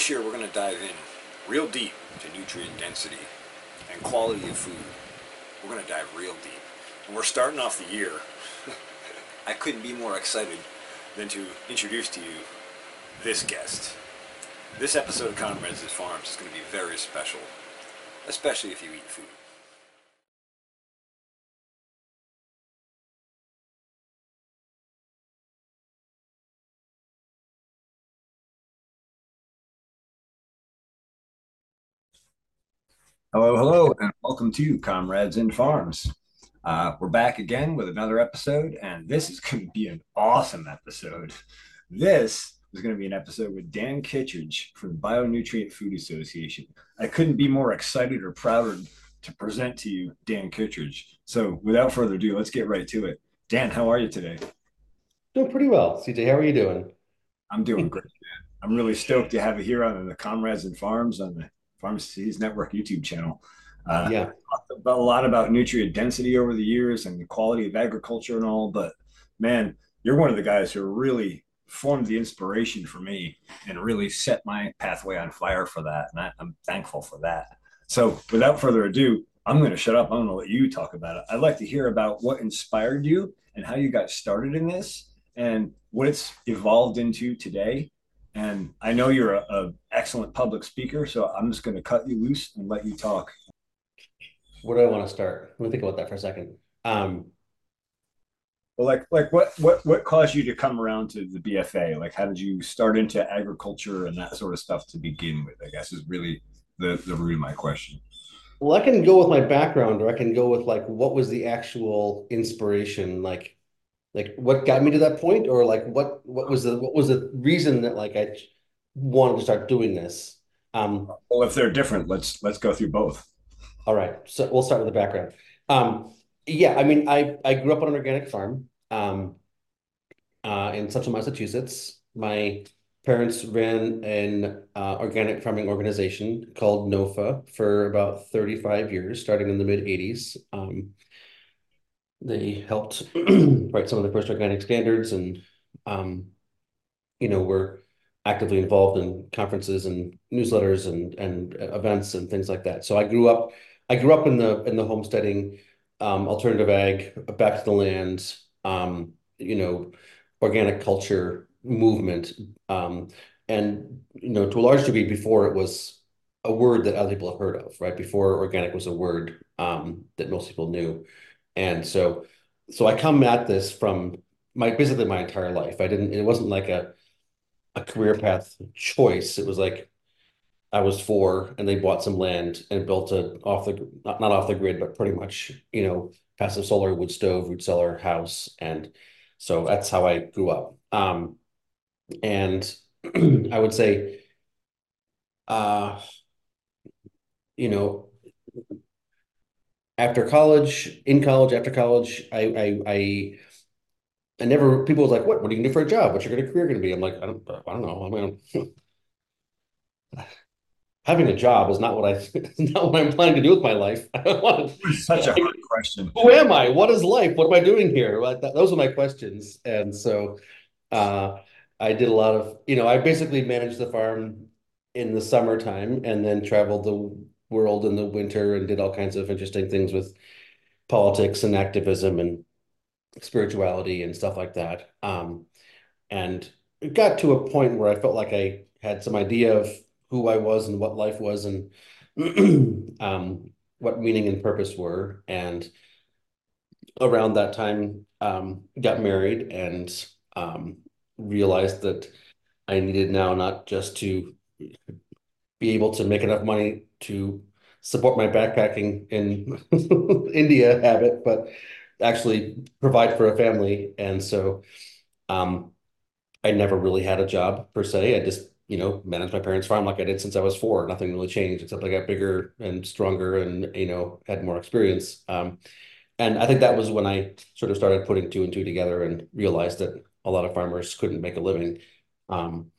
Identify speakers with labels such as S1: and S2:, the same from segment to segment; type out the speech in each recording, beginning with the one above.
S1: this year we're going to dive in real deep to nutrient density and quality of food. We're going to dive real deep. And we're starting off the year. I couldn't be more excited than to introduce to you this guest. This episode of Comrades Farms is going to be very special especially if you eat food. Hello, hello, and welcome to Comrades in Farms. Uh, we're back again with another episode, and this is going to be an awesome episode. This is going to be an episode with Dan Kittredge from the Bionutrient Food Association. I couldn't be more excited or prouder to present to you Dan Kittredge. So without further ado, let's get right to it. Dan, how are you today?
S2: Doing pretty well. CJ, how are you doing?
S1: I'm doing great. I'm really stoked to have you here on the Comrades in Farms on the Pharmacies Network YouTube channel. Uh,
S2: yeah,
S1: a lot about nutrient density over the years and the quality of agriculture and all, but man, you're one of the guys who really formed the inspiration for me and really set my pathway on fire for that. And I, am thankful for that. So without further ado, I'm going to shut up. I'm going to let you talk about it. I'd like to hear about what inspired you and how you got started in this and what it's evolved into today. And I know you're an excellent public speaker, so I'm just going to cut you loose and let you talk.
S2: Where do I want to start? Let me think about that for a second. Um,
S1: well, like like what what what caused you to come around to the BFA? Like, how did you start into agriculture and that sort of stuff to begin with? I guess is really the the root of my question.
S2: Well, I can go with my background, or I can go with like what was the actual inspiration, like like what got me to that point, or like what what was the what was the reason that like I wanted to start doing this.
S1: Um, well, if they're different, let's let's go through both.
S2: All right, so we'll start with the background. Um, yeah, I mean, I I grew up on an organic farm um, uh, in central Massachusetts. My parents ran an uh, organic farming organization called NOFA for about 35 years, starting in the mid 80s. Um, they helped write some of the first organic standards and, um, you know, were actively involved in conferences and newsletters and, and events and things like that. So I grew up, I grew up in the, in the homesteading, um, alternative ag, back to the land, um, you know, organic culture movement. Um, and, you know, to a large degree before it was a word that other people have heard of, right? Before organic was a word um, that most people knew. And so, so I come at this from my, basically my entire life. I didn't, it wasn't like a, a career path choice. It was like, I was four and they bought some land and built a off the, not, off the grid, but pretty much, you know, passive solar wood stove, root cellar house. And so that's how I grew up. Um, and I would say, uh, you know, after college, in college, after college, I, I, I, I never, people was like, what, what are you gonna do for a job? What's your career gonna be? I'm like, I don't, I don't know. I mean, having a job is not what I not what I'm planning to do with my life.
S1: Such a hard question.
S2: Who am I? What is life? What am I doing here? those are my questions. And so uh, I did a lot of, you know, I basically managed the farm in the summertime and then traveled the world in the winter and did all kinds of interesting things with politics and activism and spirituality and stuff like that. Um, and it got to a point where I felt like I had some idea of who I was and what life was and um, what meaning and purpose were. And around that time, um, got married and um, realized that I needed now not just to be able to make enough money to support my backpacking in India habit, but actually provide for a family. And so um, I never really had a job per se. I just you know, managed my parents' farm like I did since I was four. Nothing really changed except I got bigger and stronger and, you know, had more experience. Um, and I think that was when I sort of started putting two and two together and realized that a lot of farmers couldn't make a living um,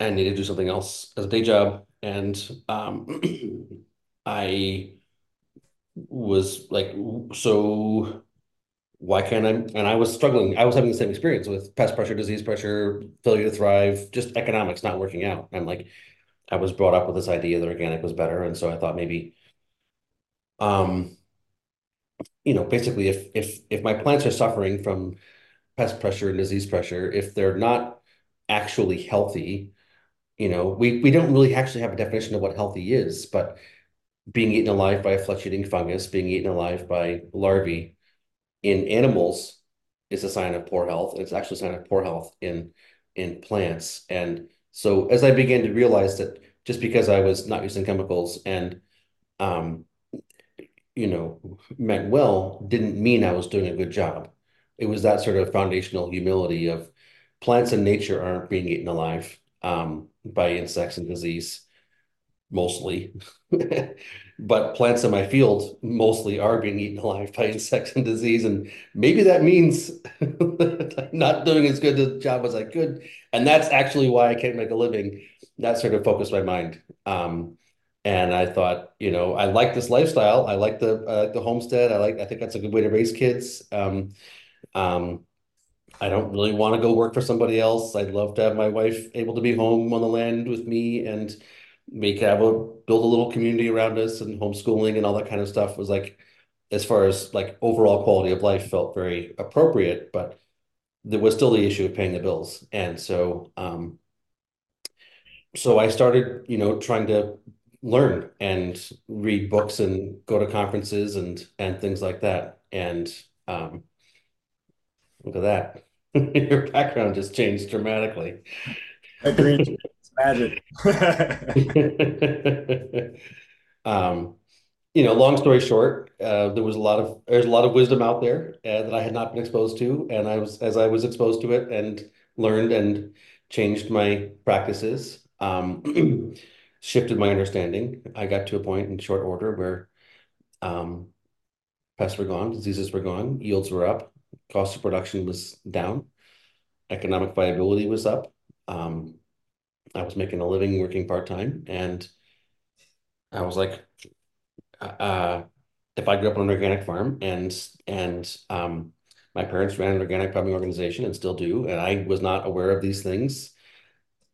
S2: and needed to do something else as a day job. And um, I was like, so why can't I? And I was struggling. I was having the same experience with pest pressure, disease pressure, failure to thrive, just economics not working out. I'm like, I was brought up with this idea that organic was better, and so I thought maybe, um, you know, basically, if if if my plants are suffering from pest pressure and disease pressure, if they're not actually healthy, you know, we we don't really actually have a definition of what healthy is, but being eaten alive by a flesh-eating fungus, being eaten alive by larvae in animals is a sign of poor health. It's actually a sign of poor health in in plants. And so as I began to realize that just because I was not using chemicals and um, you know, meant well didn't mean I was doing a good job. It was that sort of foundational humility of plants and nature aren't being eaten alive um, by insects and disease mostly. but plants in my field mostly are being eaten alive by insects and disease. And maybe that means not doing as good a job as I could. And that's actually why I can't make a living. That sort of focused my mind. Um, and I thought, you know, I like this lifestyle. I like the uh, the homestead. I like. I think that's a good way to raise kids. Um, um, I don't really want to go work for somebody else. I'd love to have my wife able to be home on the land with me and make have a build a little community around us and homeschooling and all that kind of stuff was like as far as like overall quality of life felt very appropriate, but there was still the issue of paying the bills. And so um so I started, you know, trying to learn and read books and go to conferences and and things like that. And um look at that. Your background just changed dramatically.
S1: Agreed. Magic.
S2: um, you know, long story short, uh, there was a lot of there's a lot of wisdom out there uh, that I had not been exposed to, and I was as I was exposed to it and learned and changed my practices, um, shifted my understanding. I got to a point in short order where um, pests were gone, diseases were gone, yields were up, cost of production was down, economic viability was up. Um, I was making a living working part-time and I was like, uh, if I grew up on an organic farm and and um, my parents ran an organic farming organization and still do, and I was not aware of these things,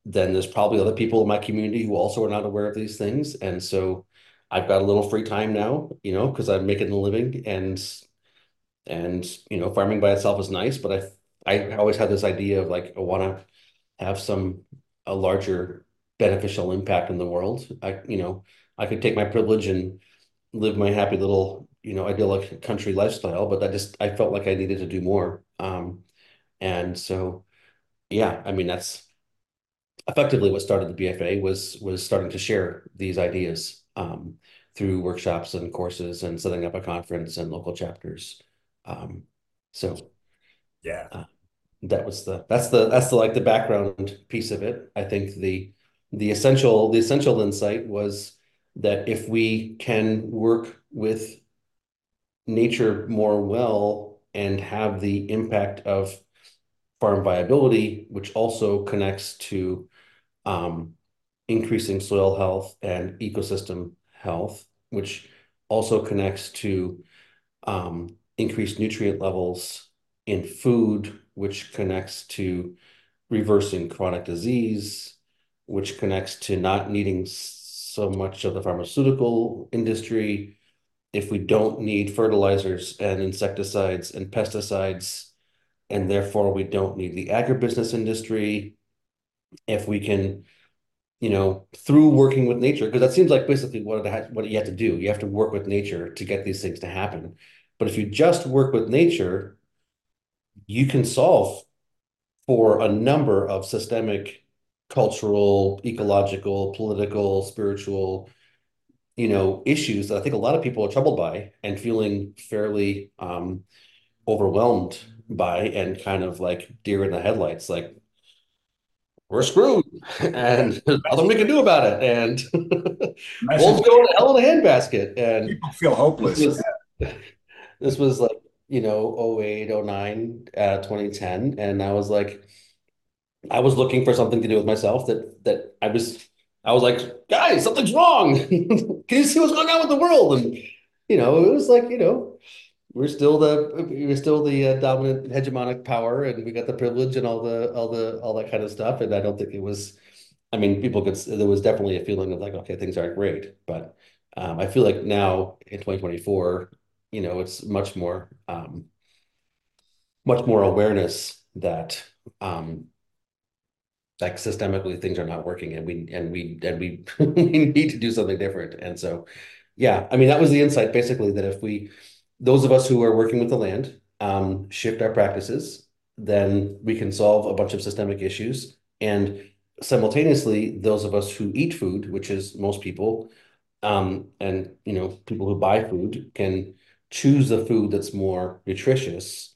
S2: then there's probably other people in my community who also are not aware of these things. And so I've got a little free time now, you know, because I'm making a living and and you know, farming by itself is nice, but I I always had this idea of like I want to have some a larger beneficial impact in the world. I, you know, I could take my privilege and live my happy little, you know, idyllic country lifestyle, but I just I felt like I needed to do more. Um, and so, yeah, I mean that's effectively what started the BFA was was starting to share these ideas um, through workshops and courses and setting up a conference and local chapters. Um, so,
S1: yeah.
S2: Uh, that was the that's the that's the like the background piece of it. I think the the essential the essential insight was that if we can work with nature more well and have the impact of farm viability, which also connects to um, increasing soil health and ecosystem health, which also connects to um, increased nutrient levels in food which connects to reversing chronic disease, which connects to not needing so much of the pharmaceutical industry. If we don't need fertilizers and insecticides and pesticides, and therefore we don't need the agribusiness industry, if we can, you know, through working with nature, because that seems like basically what it what you have to do. You have to work with nature to get these things to happen. But if you just work with nature, you can solve for a number of systemic, cultural, ecological, political, spiritual, you know, issues that I think a lot of people are troubled by and feeling fairly um, overwhelmed by and kind of like deer in the headlights, like we're screwed and there's nothing we can do about it. And we'll go to hell in a handbasket. And
S1: people feel hopeless.
S2: Was, this was like you know, 08, 09, uh, 2010. And I was like, I was looking for something to do with myself that that I was I was like, guys, something's wrong. Can you see what's going on with the world? And you know, it was like, you know, we're still the we're still the uh, dominant hegemonic power, and we got the privilege and all the all the all that kind of stuff. And I don't think it was. I mean, people could. There was definitely a feeling of like, okay, things aren't great, but um, I feel like now in 2024, you know, it's much more um, much more awareness that um, like systemically things are not working and we and we and we we need to do something different. And so, yeah, I mean, that was the insight basically that if we those of us who are working with the land um, shift our practices, then we can solve a bunch of systemic issues. And simultaneously, those of us who eat food, which is most people, um, and you know, people who buy food can choose the food that's more nutritious.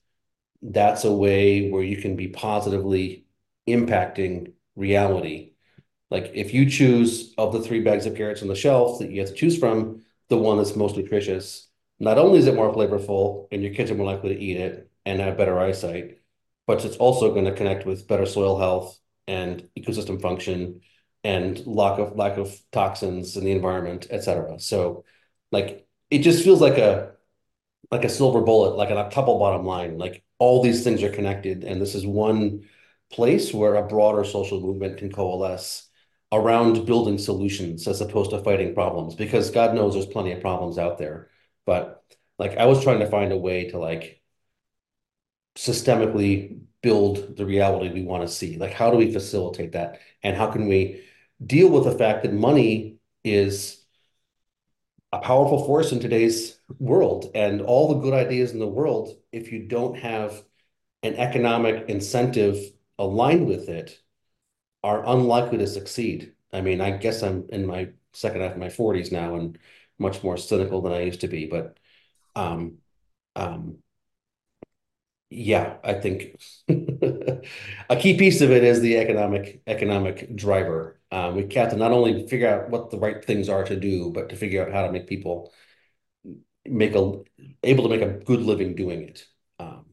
S2: That's a way where you can be positively impacting reality. Like if you choose of the three bags of carrots on the shelf that you have to choose from, the one that's most nutritious, not only is it more flavorful and your kids are more likely to eat it and have better eyesight, but it's also going to connect with better soil health and ecosystem function and lack of lack of toxins in the environment, et cetera. So like it just feels like a like a silver bullet, like a couple bottom line. Like all these things are connected, and this is one place where a broader social movement can coalesce around building solutions as opposed to fighting problems. Because God knows there's plenty of problems out there. But like I was trying to find a way to like systemically build the reality we want to see. Like how do we facilitate that? And how can we deal with the fact that money is powerful force in today's world and all the good ideas in the world, if you don't have an economic incentive aligned with it, are unlikely to succeed. I mean, I guess I'm in my second half of my 40s now and much more cynical than I used to be, but um, um, yeah, I think a key piece of it is the economic economic driver. Um, we have to not only figure out what the right things are to do, but to figure out how to make people make a able to make a good living doing it. Um,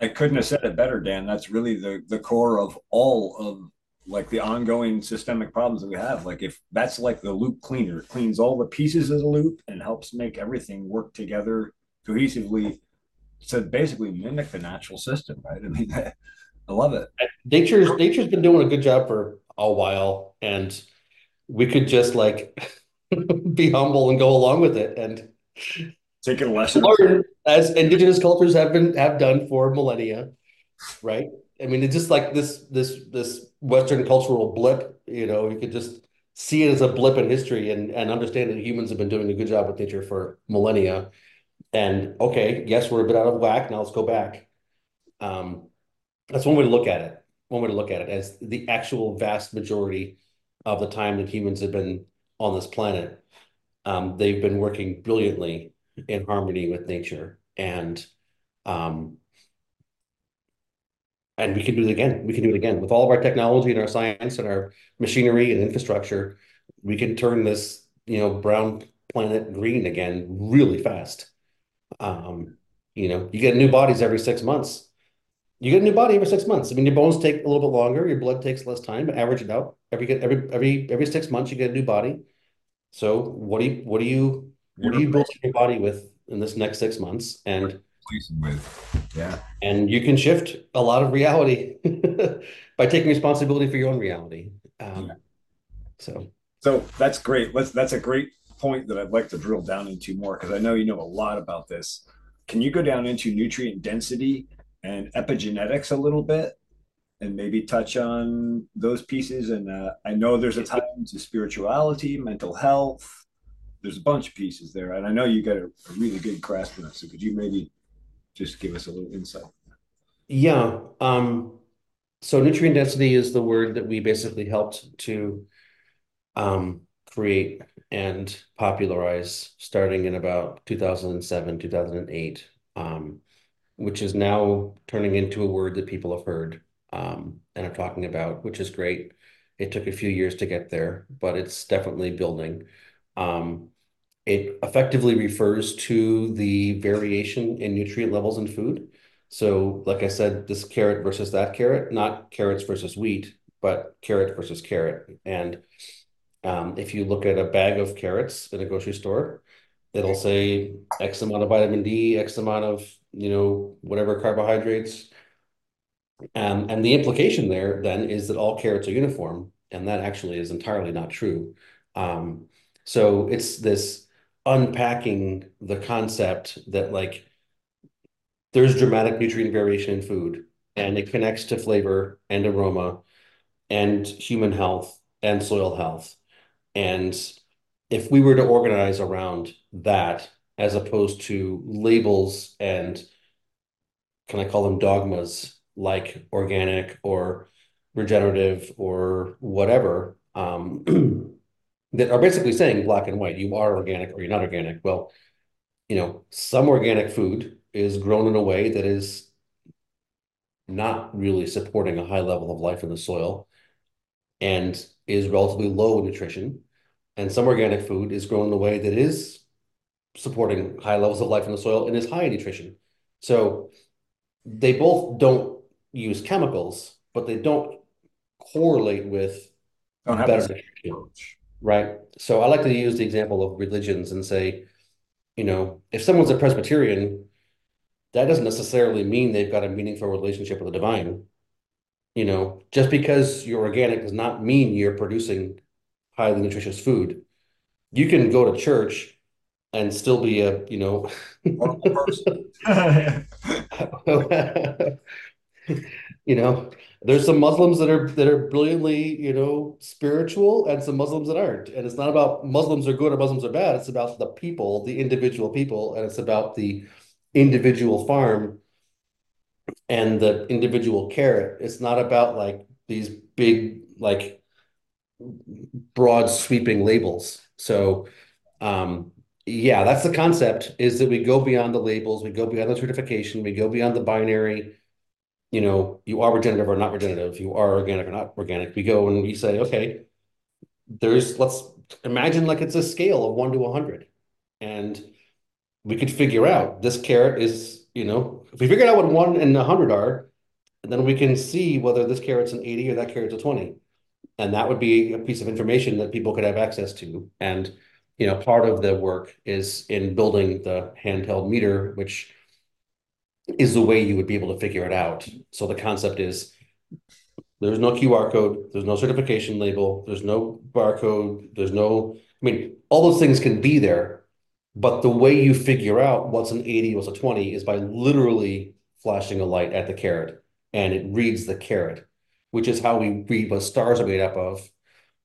S1: I couldn't have said it better, Dan. That's really the the core of all of like the ongoing systemic problems that we have. Like if that's like the loop cleaner, it cleans all the pieces of the loop and helps make everything work together cohesively to basically mimic the natural system, right? I mean, I, I love it.
S2: Nature's nature's been doing a good job for a while, and we could just like be humble and go along with it and
S1: take a lesson
S2: as indigenous cultures have been have done for millennia, right? I mean, it's just like this this this Western cultural blip. You know, you could just see it as a blip in history and and understand that humans have been doing a good job with nature for millennia and okay, yes, we're a bit out of whack. Now let's go back. Um, that's one way to look at it. One way to look at it as the actual vast majority of the time that humans have been on this planet, um, they've been working brilliantly in harmony with nature, and um, and we can do it again. We can do it again with all of our technology and our science and our machinery and infrastructure. We can turn this, you know, brown planet green again really fast. Um, you know, you get new bodies every six months. You get a new body every six months. I mean, your bones take a little bit longer, your blood takes less time, but average it out. Every every every every six months you get a new body. So what do you what do you what do you build your body with in this next six months? And
S1: with yeah,
S2: and you can shift a lot of reality by taking responsibility for your own reality. Um, so
S1: so that's great. Let's that's a great point that I'd like to drill down into more because I know you know a lot about this. Can you go down into nutrient density and epigenetics a little bit and maybe touch on those pieces? And uh, I know there's a tie to spirituality, mental health. There's a bunch of pieces there. And I know you got a, a really good grasp on it. So could you maybe just give us a little insight?
S2: Yeah. Um, so nutrient density is the word that we basically helped to um, create and popularize starting in about 2007, 2008, um, which is now turning into a word that people have heard um, and are talking about, which is great. It took a few years to get there, but it's definitely building. Um, it effectively refers to the variation in nutrient levels in food. So, like I said, this carrot versus that carrot, not carrots versus wheat, but carrot versus carrot. And Um, if you look at a bag of carrots in a grocery store, it'll say X amount of vitamin D, X amount of, you know, whatever carbohydrates. Um, and the implication there then is that all carrots are uniform, and that actually is entirely not true. Um, so it's this unpacking the concept that like there's dramatic nutrient variation in food and it connects to flavor and aroma and human health and soil health. And if we were to organize around that as opposed to labels and can I call them dogmas like organic or regenerative or whatever, um, that are basically saying black and white, you are organic or you're not organic. Well, you know, some organic food is grown in a way that is not really supporting a high level of life in the soil and is relatively low in nutrition. And some organic food is grown in a way that is supporting high levels of life in the soil and is high in nutrition. So they both don't use chemicals, but they don't correlate with
S1: Don't
S2: better nutrition. Right. So I like to use the example of religions and say, you know, if someone's a Presbyterian, that doesn't necessarily mean they've got a meaningful relationship with the divine. You know, just because you're organic does not mean you're producing highly nutritious food. You can go to church and still be a, you know, you know, there's some Muslims that are that are brilliantly, you know, spiritual and some Muslims that aren't. And it's not about Muslims are good or Muslims are bad. It's about the people, the individual people, and it's about the individual farm and the individual carrot. It's not about like these big, like broad sweeping labels. So um yeah, that's the concept is that we go beyond the labels, we go beyond the certification, we go beyond the binary you know, you are regenerative or not regenerative, you are organic or not organic. We go and we say, okay, there's let's imagine like it's a scale of one to a hundred. And we could figure out this carrot is, you know, if we figure out what one and a hundred are, then we can see whether this carrot's an 80 or that carrot's a 20. And that would be a piece of information that people could have access to. And, you know, part of the work is in building the handheld meter, which is the way you would be able to figure it out. So the concept is there's no QR code, there's no certification label, there's no barcode, there's no, I mean, all those things can be there, but the way you figure out what's an 80, what's a 20 is by literally flashing a light at the carrot and it reads the carrot, which is how we read what stars are made up of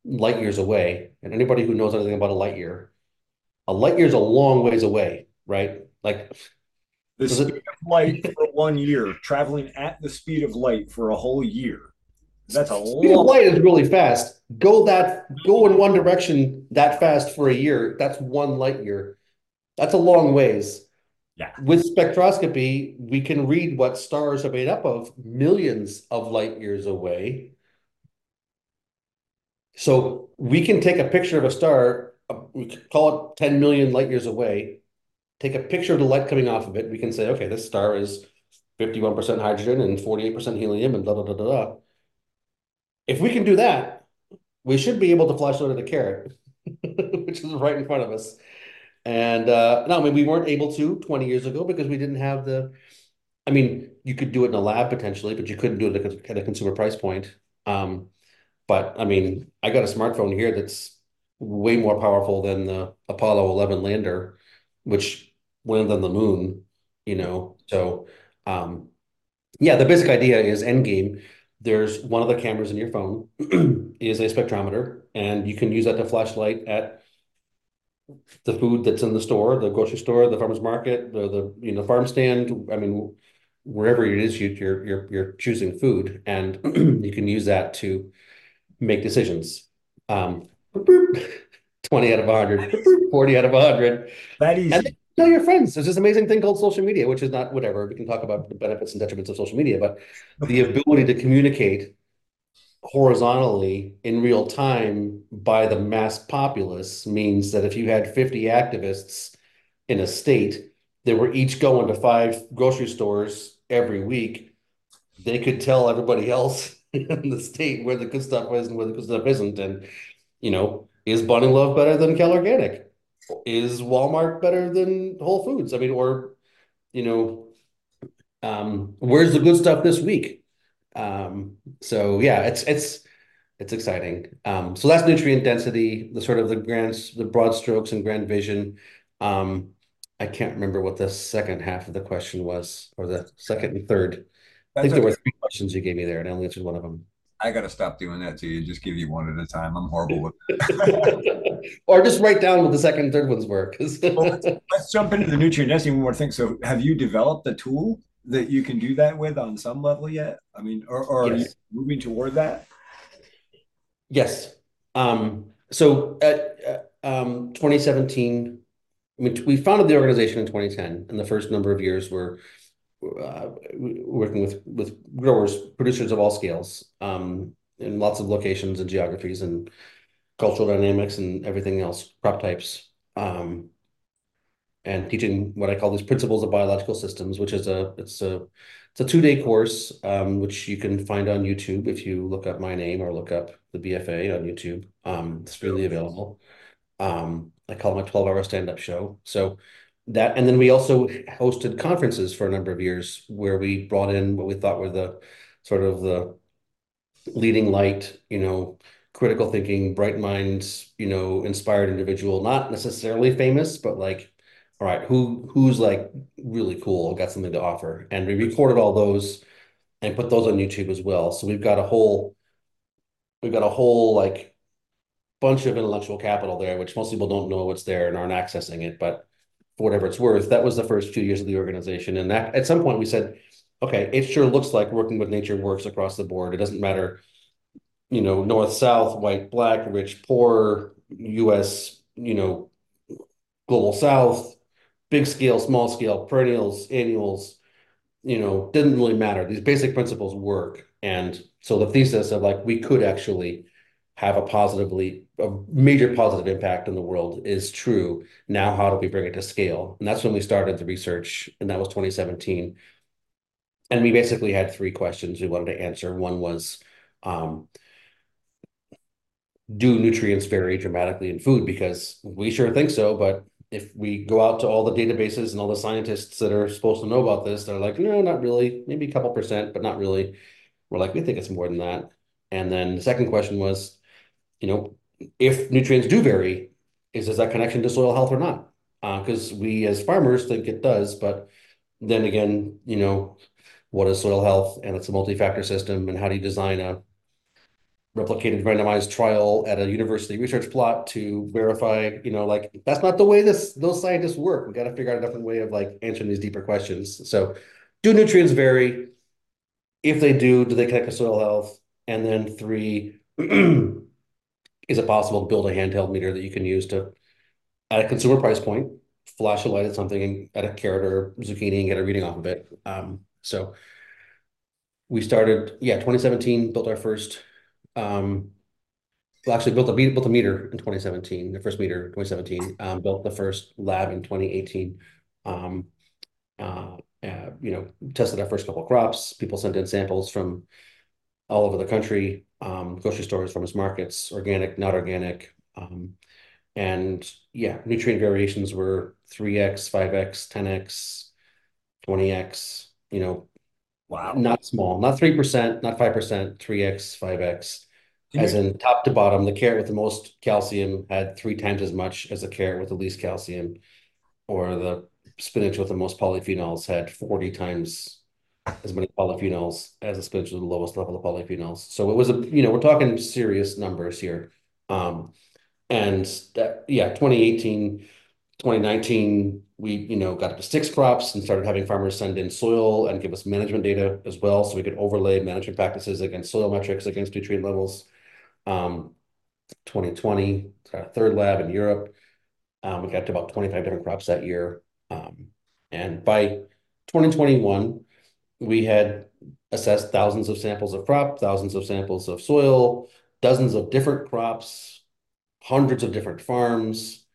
S2: light years away. And anybody who knows anything about a light year, a light year is a long ways away, right? Like
S1: The
S2: does it
S1: of light for one year, traveling at the speed of light for a whole year. That's a
S2: Speed of light is really fast. Go that go in one direction that fast for a year. That's one light year. That's a long ways.
S1: Yeah.
S2: With spectroscopy, we can read what stars are made up of millions of light years away. So we can take a picture of a star, uh, we call it 10 million light years away, take a picture of the light coming off of it. We can say, okay, this star is 51% hydrogen and 48% helium and da da da da da. If we can do that, we should be able to flash load at a carrot, which is right in front of us. And uh, no, I mean, we weren't able to 20 years ago because we didn't have the, I mean, you could do it in a lab potentially, but you couldn't do it at a, at a consumer price point. Um, but I mean, I got a smartphone here that's way more powerful than the Apollo 11 lander, which landed on the moon, you know. So, um, yeah, the basic idea is Endgame. There's one of the cameras in your phone is a spectrometer, and you can use that to flashlight at the food that's in the store, the grocery store, the farmer's market, the the you know farm stand. I mean, wherever it is you, you're you're you're choosing food, and you can use that to make decisions. Um, 20 out of 100, 40 out of 100.
S1: That is.
S2: And tell your friends. There's this amazing thing called social media, which is not whatever. We can talk about the benefits and detriments of social media, but the ability to communicate horizontally in real time by the mass populace means that if you had 50 activists in a state that were each going to five grocery stores every week, they could tell everybody else in the state where the good stuff is and where the good stuff isn't. And, you know, is Bunny Luv better than Cal Organic? Is Walmart better than Whole Foods? I mean, or you know, um, where's the good stuff this week? Um, so yeah, it's it's it's exciting. Um, so that's nutrient density, the sort of the grand, the broad strokes and grand vision. Um, I can't remember what the second half of the question was, or the second and third. I think
S1: That's
S2: there were
S1: okay.
S2: three questions you gave me there, and I only answered one of them.
S1: I got to stop doing that to you. Just give you one at a time. I'm horrible with that.
S2: Or just write down what the second and third ones were,
S1: Well, let's, let's jump into the nutrient density one more thing. So, have you developed a tool that you can do that with on some level yet? I mean, or, or are you moving toward that?
S2: yes. Um, so at uh, um, 2017, I mean, we founded the organization in 2010, and the first number of years were working with with growers, producers of all scales, um, in lots of locations and geographies and cultural dynamics and everything else, crop types, um, and teaching what I call these principles of biological systems, which is a it's a it's a two day course, um, which you can find on YouTube if you look up my name or look up the BFA on YouTube. Um, it's freely available. Um, I call it my 12 hour stand up show. So that, and then we also hosted conferences for a number of years where we brought in what we thought were the sort of the leading light, you know, critical thinking, bright minds, you know, inspired individual, not necessarily famous, but like, all right, who who's like really cool, got something to offer. And we recorded all those and put those on YouTube as well. So we've got a whole we've got a whole like bunch of intellectual capital there, which most people don't know what's there and aren't accessing it. But for whatever it's worth, that was the first few years of the organization. And that at some point we said, okay, it sure looks like working with nature works across the board. It doesn't matter, you know, north, south, white, black, rich, poor, US, you know, global south, big scale, small scale, perennials, annuals, you know, didn't really matter. These basic principles work. And so the thesis of like we could actually have a positively a major positive impact in the world is true. Now, how do we bring it to scale? And that's when we started the research, and that was 2017. And we basically had three questions we wanted to answer. One was, um, do nutrients vary dramatically in food? Because we sure think so, but if we go out to all the databases and all the scientists that are supposed to know about this, they're like, no, not really, maybe a couple percent, but not really. We're like, we think it's more than that. And then the second question was, you know, if nutrients do vary, is does that connection to soil health or not? Because uh, we as farmers think it does, but then again, you know, what is soil health? And it's a multi-factor system, and how do you design a replicated randomized trial at a university research plot to verify, you know, like that's not the way this those scientists work. We got to figure out a different way of like answering these deeper questions. So, do nutrients vary? If they do, do they connect to soil health? And then three, is it possible to build a handheld meter that you can use to, at a consumer price point, flash a light at something at a carrot or zucchini and get a reading off of it? Um, so we started, yeah, 2017, built our first um, well, actually built a built a meter in 2017, the first meter in 2017. Um, built the first lab in 2018. Um, uh, uh, you know, tested our first couple crops. People sent in samples from all over the country, um, grocery stores, farmers markets, organic, not organic. Um, and yeah, nutrient variations were 3x, 5x, 10x, 20x, you know,
S1: Wow.
S2: not small, not 3%, not 5%, 3x, 5x.
S1: Can
S2: As
S1: you
S2: in top to bottom, the carrot with the most calcium had three times as much as the carrot with the least calcium, or the spinach with the most polyphenols had 40 times as many polyphenols as the spinach with the lowest level of polyphenols. So it was a, you know, we're talking serious numbers here. Um, and that, yeah, 2018, 2019, we, you know, got up to six crops and started having farmers send in soil and give us management data as well, so we could overlay management practices against soil metrics, against nutrient levels. Um, 2020, our third lab in Europe. Um, we got to about 25 different crops that year. Um, and by 2021, we had assessed thousands of samples of crop, thousands of samples of soil, dozens of different crops, hundreds of different farms,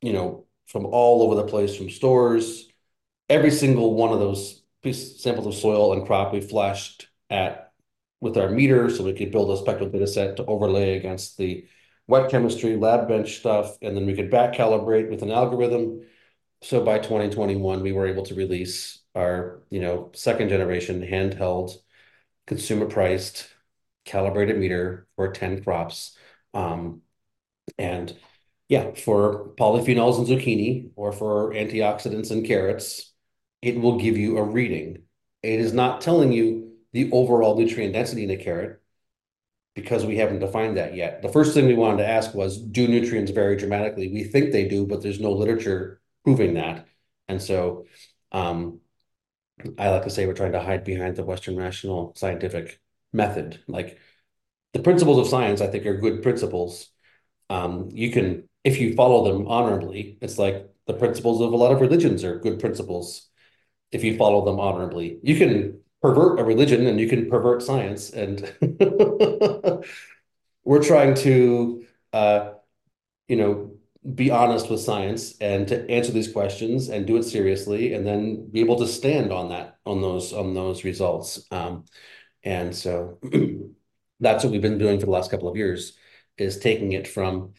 S2: you know, from all over the place, from stores. Every single one of those piece, samples of soil and crop we flashed at with our meter so we could build a spectral data set to overlay against the wet chemistry, lab bench stuff, and then we could back calibrate with an algorithm. So by 2021, we were able to release our, you know, second generation handheld, consumer priced, calibrated meter for 10 crops. Um, and yeah, for polyphenols and zucchini or for antioxidants and carrots, it will give you a reading. It is not telling you the overall nutrient density in a carrot because we haven't defined that yet. The first thing we wanted to ask was, do nutrients vary dramatically? We think they do, but there's no literature proving that. And so um, I like to say we're trying to hide behind the Western rational scientific method. Like the principles of science, I think, are good principles. Um, you can, if you follow them honorably, it's like the principles of a lot of religions are good principles if you follow them honorably. You can pervert a religion and you can pervert science. And we're trying to, uh, you know, be honest with science and to answer these questions and do it seriously and then be able to stand on that on those on those results um, and so that's what we've been doing for the last couple of years is taking it from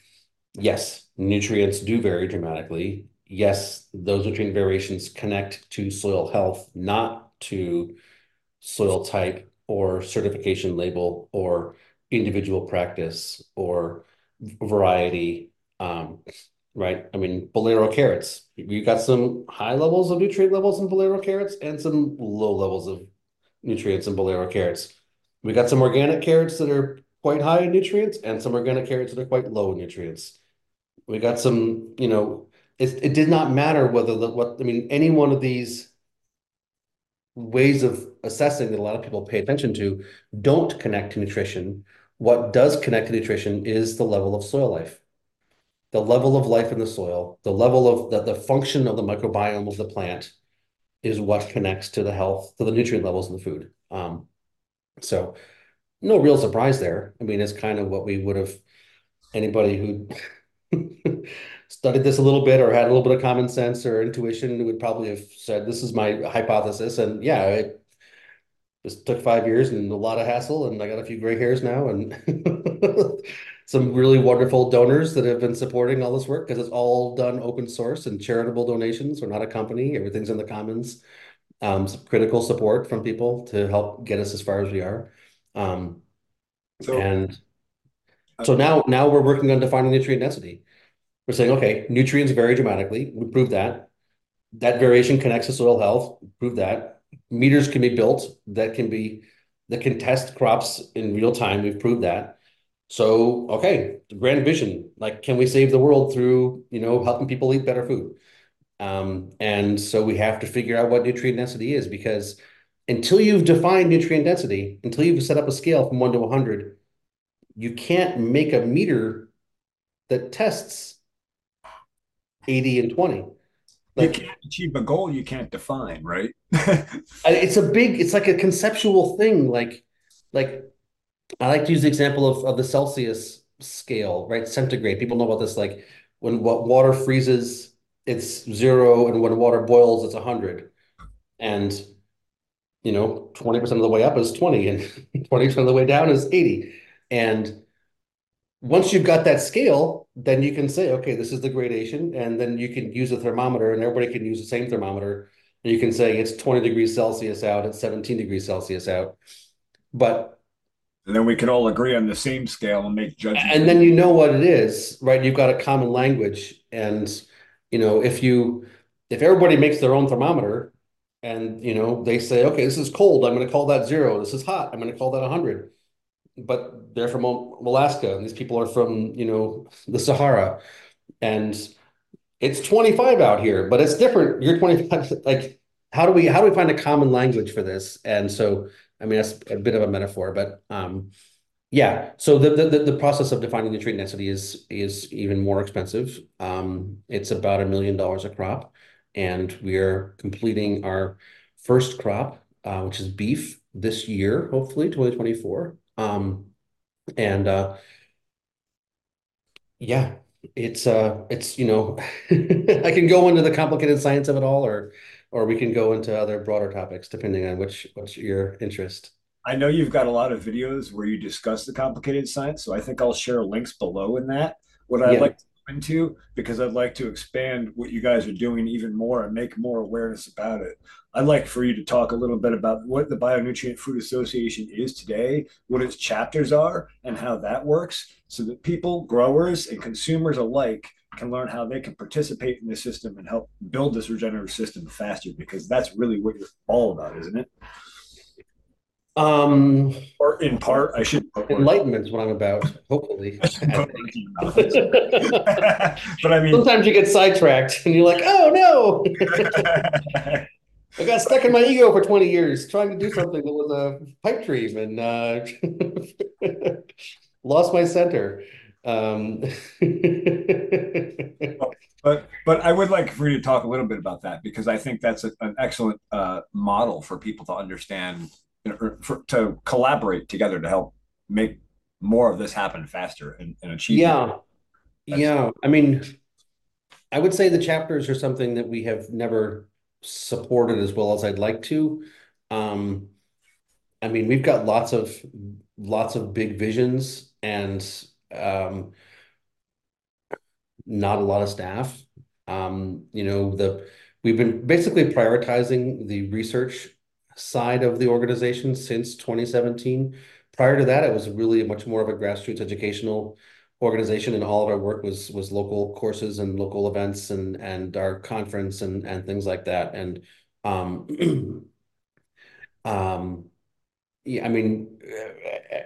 S2: yes nutrients do vary dramatically yes those nutrient variations connect to soil health not to soil type or certification label or individual practice or variety. Um, right? I mean, bolero carrots. We've got some high levels of nutrient levels in bolero carrots and some low levels of nutrients in bolero carrots. We got some organic carrots that are quite high in nutrients and some organic carrots that are quite low in nutrients. We got some, you know, it, it did not matter whether the what I mean, any one of these ways of assessing that a lot of people pay attention to don't connect to nutrition. What does connect to nutrition is the level of soil life, the level of life in the soil, the level of the, the function of the microbiome of the plant is what connects to the health, to the nutrient levels in the food. Um, so no real surprise there. I mean, it's kind of what we would have anybody who studied this a little bit or had a little bit of common sense or intuition would probably have said, this is my hypothesis. And yeah, it just took five years and a lot of hassle. And I got a few gray hairs now and some really wonderful donors that have been supporting all this work because it's all done open source and charitable donations. We're not a company. Everything's in the commons. Um, some critical support from people to help get us as far as we are. Um, so, and so now, now we're working on defining nutrient density. We're saying, okay, nutrients vary dramatically. We prove that. That variation connects to soil health. Prove that. Meters can be built that can be that can test crops in real time. We've proved that. So, okay, grand vision. Like, can we save the world through, you know, helping people eat better food? Um, and so we have to figure out what nutrient density is because until you've defined nutrient density, until you've set up a scale from one to 100, you can't make a meter that tests 80 and 20.
S1: Like, you can't achieve a goal you can't define, right?
S2: it's a big, it's like a conceptual thing. Like, like I like to use the example of, of the Celsius scale, right? Centigrade. People know about this. Like when what water freezes, it's zero, and when water boils, it's 100. And you know, 20% of the way up is 20, and 20% of the way down is 80. And once you've got that scale, then you can say, okay, this is the gradation, and then you can use a thermometer, and everybody can use the same thermometer, and you can say it's 20 degrees Celsius out, it's 17 degrees Celsius out. But
S1: and then we can all agree on the same scale and make judgments.
S2: And then you know what it is, right? You've got a common language, and you know if you if everybody makes their own thermometer, and you know they say, okay, this is cold, I'm going to call that zero. This is hot, I'm going to call that 100 but they're from Alaska, and these people are from you know the Sahara, and it's 25 out here, but it's different. You're 25. Like, how do we how do we find a common language for this? And so, I mean, that's a bit of a metaphor, but um, yeah. So the, the the process of defining the nutrient density is is even more expensive. Um, it's about a million dollars a crop, and we are completing our first crop, uh, which is beef, this year, hopefully 2024. Um, and uh, yeah, it's uh, it's you know, I can go into the complicated science of it all, or or we can go into other broader topics depending on which what's your interest.
S1: I know you've got a lot of videos where you discuss the complicated science, so I think I'll share links below in that. What I'd
S2: Yeah.
S1: like to go into, because I'd like to expand what you guys are doing even more and make more awareness about it. I'd like for you to talk a little bit about what the Bionutrient Food Association is today, what its chapters are, and how that works, so that people, growers, and consumers alike can learn how they can participate in the system and help build this regenerative system faster, because that's really what you're all about, isn't it?
S2: Um,
S1: or in part, I should
S2: enlightenment is what I'm about, hopefully. I
S1: but I mean,
S2: Sometimes you get sidetracked and you're like, oh no. I got stuck in my ego for 20 years trying to do something that was a pipe dream and uh, lost my center. Um,
S1: but but I would like for you to talk a little bit about that because I think that's a, an excellent uh, model for people to understand for, to collaborate together to help make more of this happen faster and, and achieve.
S2: Yeah, yeah. I mean, I would say the chapters are something that we have never supported as well as I'd like to. Um, I mean, we've got lots of lots of big visions and um, not a lot of staff. Um, you know, the we've been basically prioritizing the research side of the organization since 2017. Prior to that, it was really much more of a grassroots educational organization, and all of our work was was local courses and local events and and our conference and and things like that. And um, um, yeah, I mean,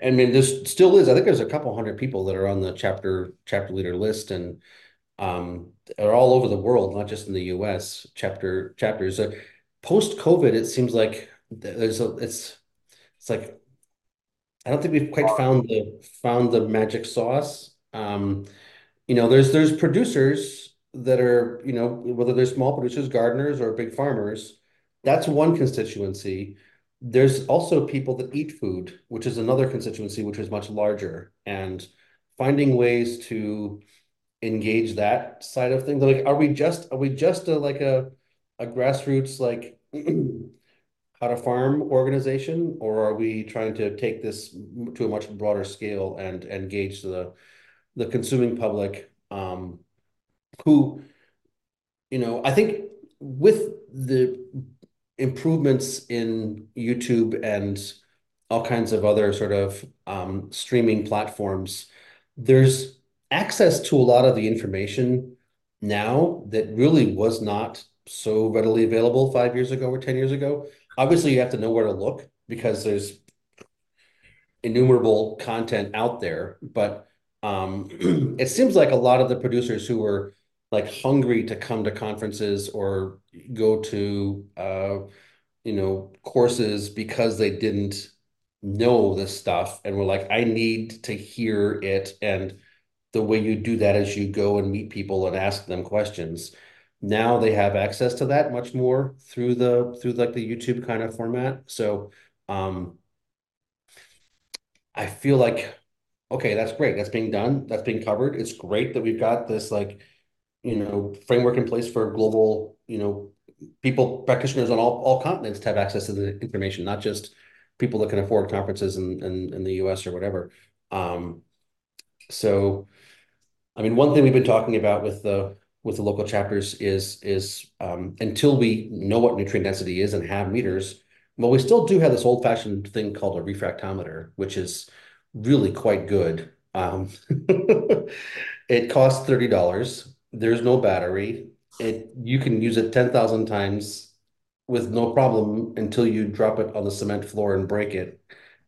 S2: I mean, there's still is. I think there's a couple hundred people that are on the chapter chapter leader list, and um, are all over the world, not just in the U.S. Chapter chapters. Uh, Post COVID, it seems like there's a it's it's like I don't think we've quite found the found the magic sauce. Um, you know, there's there's producers that are, you know, whether they're small producers, gardeners, or big farmers, that's one constituency. There's also people that eat food, which is another constituency, which is much larger, and finding ways to engage that side of things. Like, are we just are we just a like a a grassroots like how to farm organization, or are we trying to take this to a much broader scale and engage the the consuming public um, who, you know, I think with the improvements in YouTube and all kinds of other sort of um, streaming platforms, there's access to a lot of the information now that really was not so readily available five years ago or 10 years ago. Obviously, you have to know where to look because there's innumerable content out there, but it seems like a lot of the producers who were like hungry to come to conferences or go to uh, you know courses because they didn't know this stuff and were like, I need to hear it. And the way you do that is you go and meet people and ask them questions. Now they have access to that much more through the through like the YouTube kind of format. So um I feel like okay, that's great. That's being done. That's being covered. It's great that we've got this like, you know, framework in place for global, you know, people, practitioners on all, all continents to have access to the information, not just people that can afford conferences in, in, in the US or whatever. Um, so, I mean, one thing we've been talking about with the with the local chapters is is um, until we know what nutrient density is and have meters, well, we still do have this old fashioned thing called a refractometer, which is really quite good. Um, it costs $30. There's no battery. It you can use it 10,000 times with no problem until you drop it on the cement floor and break it.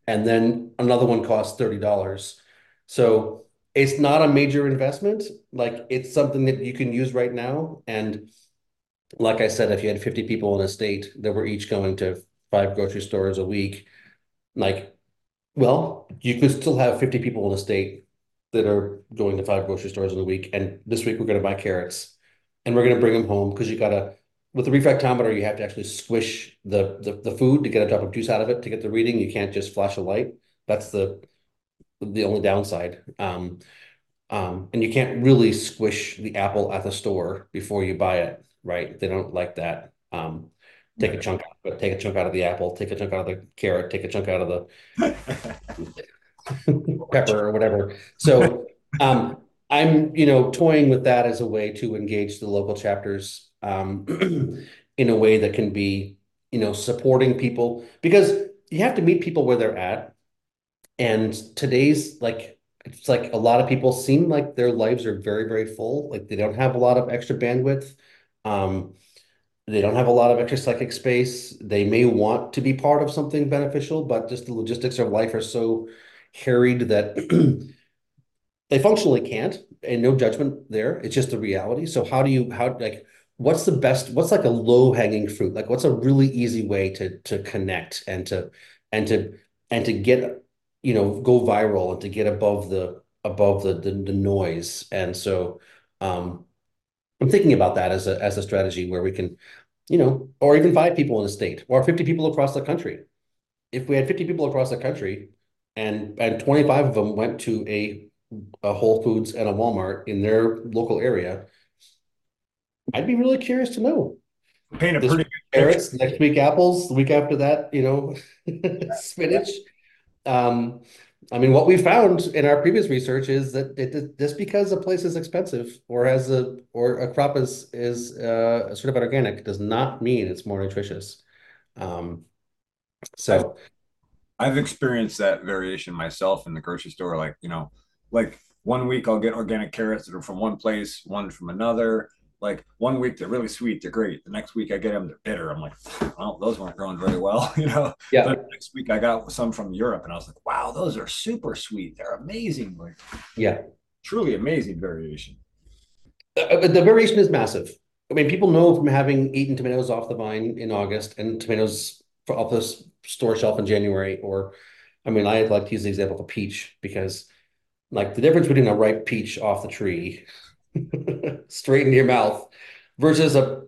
S2: And then another one costs $30. So it's not a major investment. Like it's something that you can use right now. And like I said, if you had 50 people in a state that were each going to five grocery stores a week, like well, you could still have 50 people in the state that are going to five grocery stores in a week. And this week we're going to buy carrots and we're going to bring them home because you got to, with the refractometer, you have to actually squish the, the, the food to get a drop of juice out of it to get the reading. You can't just flash a light. That's the, the only downside. Um, um, and you can't really squish the apple at the store before you buy it, right? They don't like that. Um, take a chunk out of take a chunk out of the apple, take a chunk out of the carrot, take a chunk out of the pepper or whatever. So um, I'm, you know, toying with that as a way to engage the local chapters um, in a way that can be, you know, supporting people because you have to meet people where they're at. And today's like, it's like a lot of people seem like their lives are very, very full. Like they don't have a lot of extra bandwidth. Um, they don't have a lot of extra psychic space. They may want to be part of something beneficial, but just the logistics of life are so harried that they functionally can't, and no judgment there. It's just the reality. So how do you how like what's the best what's like a low hanging fruit? Like what's a really easy way to to connect and to and to and to get you know go viral and to get above the above the the, the noise. And so um I'm thinking about that as a as a strategy where we can, you know, or even five people in a state or 50 people across the country. If we had 50 people across the country and and 25 of them went to a a Whole Foods and a Walmart in their local area, I'd be really curious to know.
S1: Paint a
S2: This
S1: pretty good
S2: Carrots, next week apples, the week after that, you know, spinach. Um, I mean, what we found in our previous research is that it, just because a place is expensive or has a or a crop is is uh, certified organic does not mean it's more nutritious. Um, so
S1: I've experienced that variation myself in the grocery store. Like, you know, like one week I'll get organic carrots that are from one place, one from another. Like one week they're really sweet, they're great. The next week I get them, they're bitter. I'm like, well, those weren't growing very well, you know.
S2: yeah,
S1: But next week I got some from Europe, and I was like, wow, those are super sweet. They're amazing, like
S2: yeah.
S1: truly amazing variation.
S2: Uh, the variation is massive. I mean, people know from having eaten tomatoes off the vine in August and tomatoes off the store shelf in January, or I mean, I like to use the example of a peach because like the difference between a ripe peach off the tree straight into your mouth versus a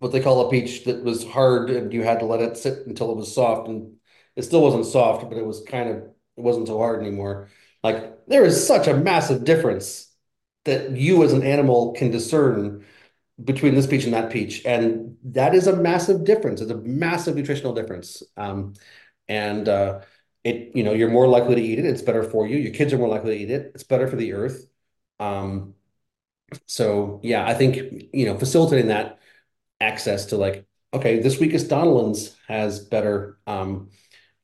S2: what they call a peach that was hard and you had to let it sit until it was soft and it still wasn't soft, but it was kind of it wasn't so hard anymore. Like there is such a massive difference that you as an animal can discern between this peach and that peach, and that is a massive difference. It's a massive nutritional difference. Um, and uh, it, you know, you're more likely to eat it. It's better for you. Your kids are more likely to eat it. It's better for the earth. Um, so yeah, I think, you know, facilitating that access to like, okay, this week is Donaldson's has better, um,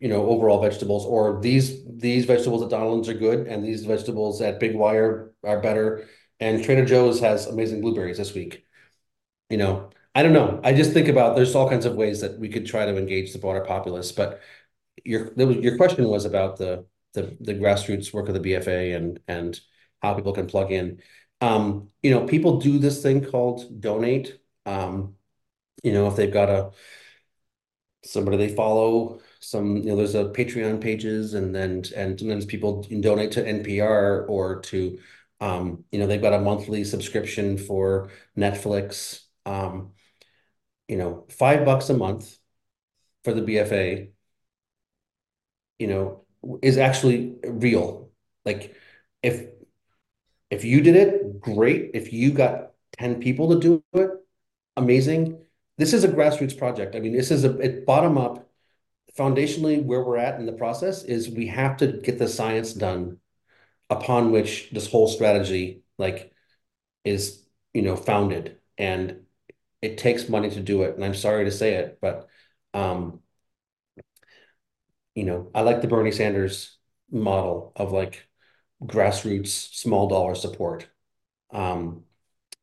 S2: you know, overall vegetables, or these these vegetables at Donaldson's are good, and these vegetables at Big Y are, are better, and Trader Joe's has amazing blueberries this week. You know, I don't know. I just think about there's all kinds of ways that we could try to engage the broader populace, but your your question was about the the the grassroots work of the BFA and and how people can plug in. Um, you know, people do this thing called donate. Um, you know, if they've got a somebody they follow, some, you know, there's a Patreon pages and then and sometimes people donate to NPR or to um, you know, they've got a monthly subscription for Netflix. You know, five bucks a month for the BFA, you know, is actually real. Like if if you did it, great. If you got 10 people to do it, amazing. This is a grassroots project. I mean, this is a bottom up. Foundationally, where we're at in the process is we have to get the science done upon which this whole strategy like is, you know, founded. And it takes money to do it. And I'm sorry to say it, but um, you know, I like the Bernie Sanders model of like grassroots, small dollar support. Um,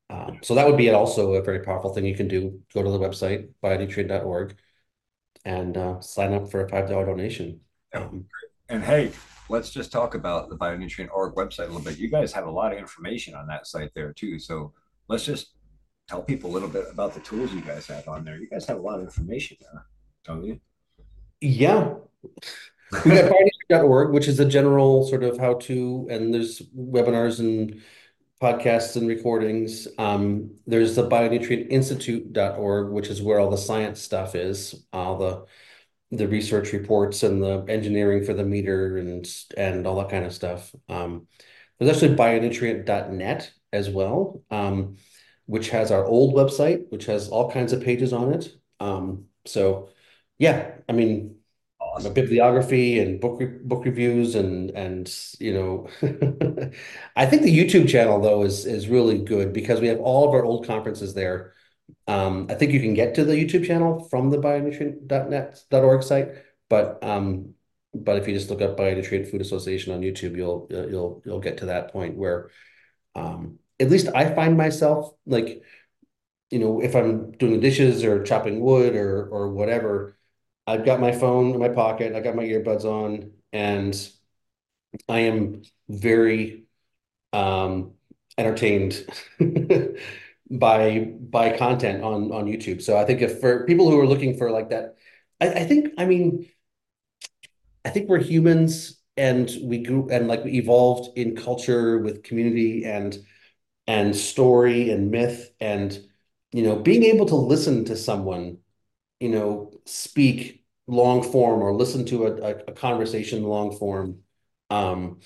S2: um, so that would be also a very powerful thing you can do. Go to the website, bionutrient.org, and uh, sign up for a $5 donation. Um,
S1: And hey, let's just talk about the bionutrient.org website a little bit. You guys have a lot of information on that site there too. So let's just tell people a little bit about the tools you guys have on there. You guys have a lot of information there, don't you?
S2: yeah, we got bionutrient.org, which is a general sort of how to, and there's webinars and podcasts and recordings. Um, there's the bionutrientinstitute.org, which is where all the science stuff is, all the the research reports and the engineering for the meter and and all that kind of stuff. Um, there's actually bionutrient.net as well, um, which has our old website, which has all kinds of pages on it. Um, so yeah, I mean,
S1: Awesome.
S2: bibliography and book re book reviews and and you know, I think the YouTube channel though is is really good because we have all of our old conferences there. Um, I think you can get to the YouTube channel from the bionutrient.net.org site, but um, but if you just look up Bionutrient Food Association on YouTube, you'll you'll you'll get to that point where um, at least I find myself like, you know, if I'm doing the dishes or chopping wood or or whatever, I've got my phone in my pocket, I got my earbuds on, and I am very um, entertained by by content on on YouTube. So I think if for people who are looking for like that, I, I think I mean I think we're humans and we grew and like we evolved in culture with community and and story and myth and you know being able to listen to someone you know speak long form or listen to a, a, conversation long form um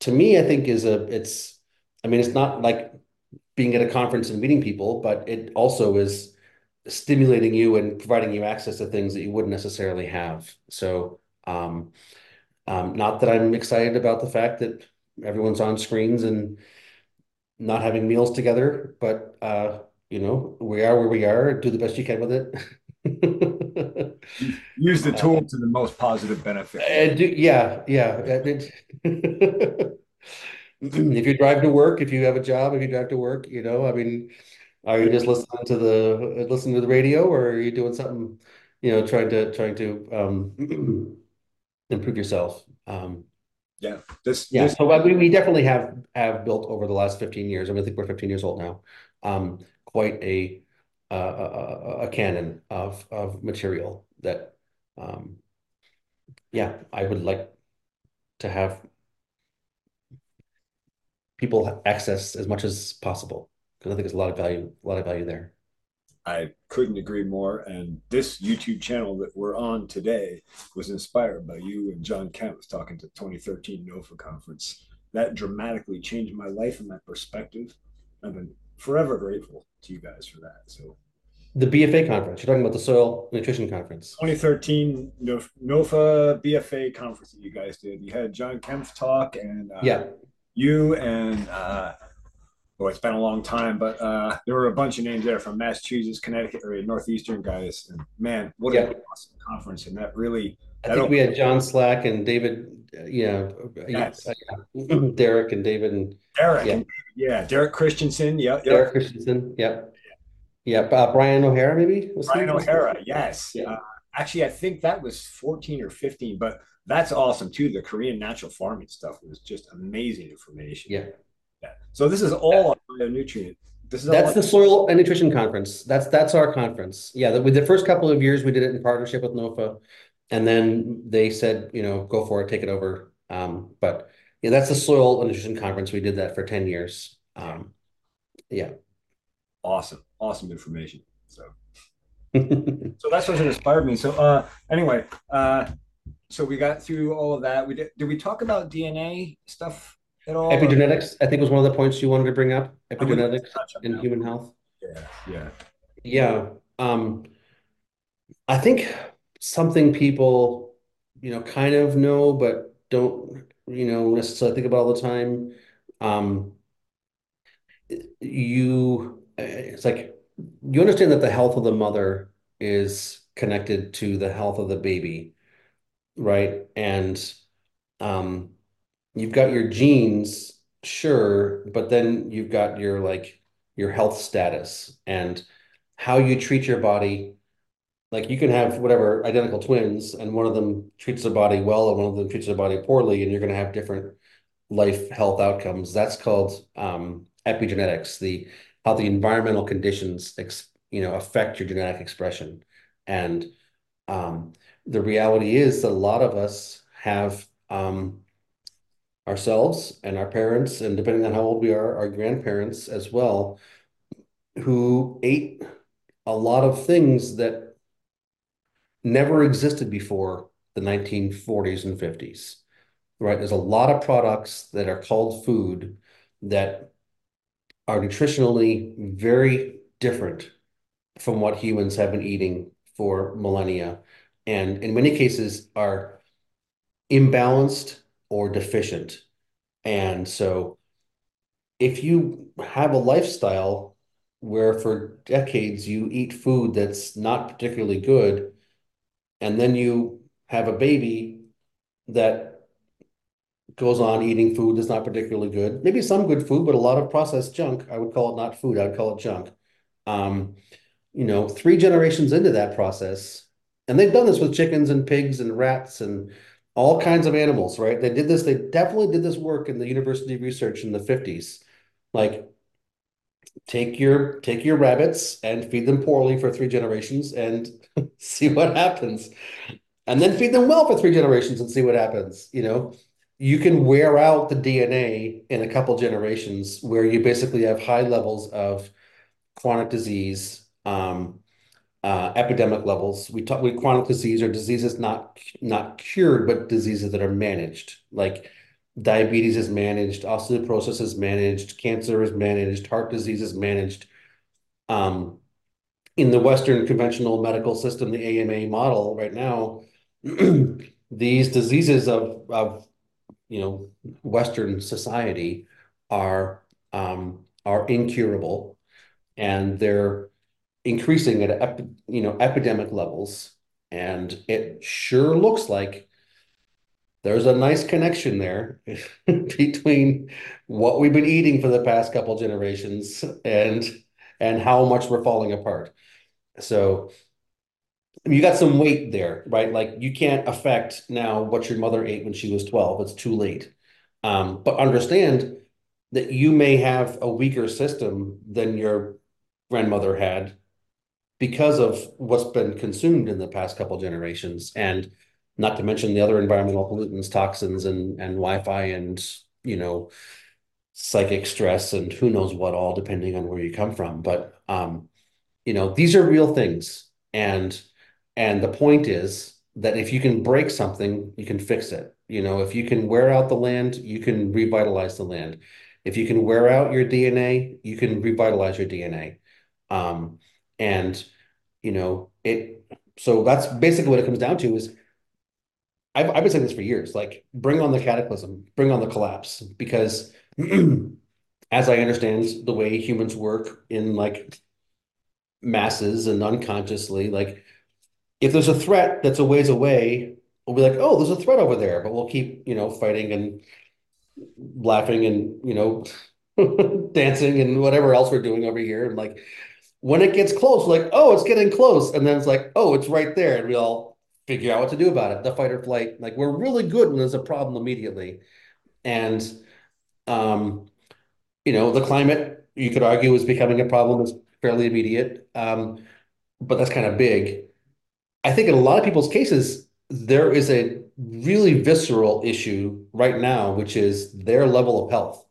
S2: to me I think is a it's I mean it's not like being at a conference and meeting people but it also is stimulating you and providing you access to things that you wouldn't necessarily have so um um, not that I'm excited about the fact that everyone's on screens and not having meals together, but uh, you know, we are where we are. Do the best you can with it.
S1: Use the tool to the most positive benefit.
S2: Uh, do, yeah, yeah. If you drive to work, if you have a job, if you drive to work, you know, I mean, are you just listening to the listening to the radio, or are you doing something, you know, trying to trying to um, improve yourself. Um,
S1: yeah, this
S2: yeah.
S1: this
S2: So we, we definitely have have built over the last 15 years. I mean, I think we're 15 years old now. Um, quite a uh, a, canon of of material that um, yeah, I would like to have people access as much as possible because I think there's a lot of value, a lot of value there.
S1: I couldn't agree more. And this YouTube channel that we're on today was inspired by you and John Kempf was talking to 2013 NOFA conference. That dramatically changed my life and my perspective. I've been forever grateful to you guys for that. So
S2: the BFA conference, you're talking about the soil nutrition conference.
S1: 2013 NOFA BFA conference that you guys did. You had John Kempf talk and uh,
S2: yeah,
S1: you and uh, it's been a long time, but uh, there were a bunch of names there from Massachusetts, Connecticut, or Northeastern guys. And man, what yeah. an awesome conference! And that really,
S2: I think we had John Slack and David, uh, you know, yes. uh, Derek and David and
S1: Derek, yeah, yeah Derek Christianson, yeah, yep.
S2: Derek Christianson, yep, yeah, uh, Bryan O'Hara, maybe
S1: Bryan O'Hara, yes. Yeah. Uh, actually, I think that was 14 or 15, but that's awesome too. The Korean natural farming stuff was just amazing information.
S2: Yeah.
S1: Yeah. So this is all on nutrient. This is
S2: that's the soil and nutrition conference. That's that's our conference. Yeah, the, with the first couple of years we did it in partnership with NOFA, and then they said, you know, go for it, take it over. Um, but yeah, that's the soil and nutrition conference. We did that for ten years. Um, yeah.
S1: Awesome, awesome information. So, so that's what inspired me. So, uh, anyway, uh, so we got through all of that. We did. Did we talk about DNA stuff
S2: at all? Epigenetics, I think was one of the points you wanted to bring up. Epigenetics in human health.
S1: Yeah, yeah,
S2: yeah. Um, I think something people, you know, kind of know but don't, you know, necessarily think about all the time. Um, you, it's like you understand that the health of the mother is connected to the health of the baby, right? And um, you've got your genes, sure, but then you've got your like your health status and how you treat your body. Like you can have whatever identical twins, and one of them treats their body well, and one of them treats their body poorly, and you're going to have different life health outcomes. That's called um, epigenetics. The how the environmental conditions you know affect your genetic expression, and um, the reality is that a lot of us have um, ourselves and our parents, and depending on how old we are, our grandparents as well, who ate a lot of things that never existed before the 1940s and 50s, right? There's a lot of products that are called food that are nutritionally very different from what humans have been eating for millennia, and in many cases are imbalanced or deficient. And so if you have a lifestyle where for decades you eat food that's not particularly good, and then you have a baby that goes on eating food that's not particularly good, maybe some good food, but a lot of processed junk, I would call it not food, I would call it junk. Um, you know, three generations into that process, and they've done this with chickens and pigs and rats and all kinds of animals, right? They did this, they definitely did this work in the university research in the 50s. Like take your take your rabbits and feed them poorly for three generations and see what happens. And then feed them well for three generations and see what happens. You know, you can wear out the DNA in a couple generations where you basically have high levels of chronic disease, um, uh, epidemic levels. We talk with chronic disease or diseases not not cured, but diseases that are managed. Like diabetes is managed, osteoporosis is managed, cancer is managed, heart disease is managed. Um, in the Western conventional medical system, the AMA model right now, these diseases of of you know Western society are um, are incurable, and they're increasing at you know epidemic levels, and it sure looks like there's a nice connection there between what we've been eating for the past couple generations and and how much we're falling apart. So you got some weight there, right? Like you can't affect now what your mother ate when she was 12. It's too late. Um, but understand that you may have a weaker system than your grandmother had because of what's been consumed in the past couple generations. And not to mention the other environmental pollutants, toxins and and Wi-Fi and you know psychic stress and who knows what all depending on where you come from. But um, you know, these are real things. And and the point is that if you can break something, you can fix it. You know, if you can wear out the land, you can revitalize the land. If you can wear out your DNA, you can revitalize your DNA. Um, and you know, it so that's basically what it comes down to is I've, I've been saying this for years, like bring on the cataclysm, bring on the collapse, because as I understand the way humans work in like masses and unconsciously, like if there's a threat that's a ways away, we'll be like, oh, there's a threat over there, but we'll keep, you know, fighting and laughing and, you know, dancing and whatever else we're doing over here. And like when it gets close, like, oh, it's getting close. And then it's like, oh, it's right there. And we all figure out what to do about it. The fight or flight. Like we're really good when there's a problem immediately. And um, you know, the climate, you could argue, is becoming a problem. is fairly immediate. Um, but that's kind of big. I think in a lot of people's cases, there is a really visceral issue right now, which is their level of health.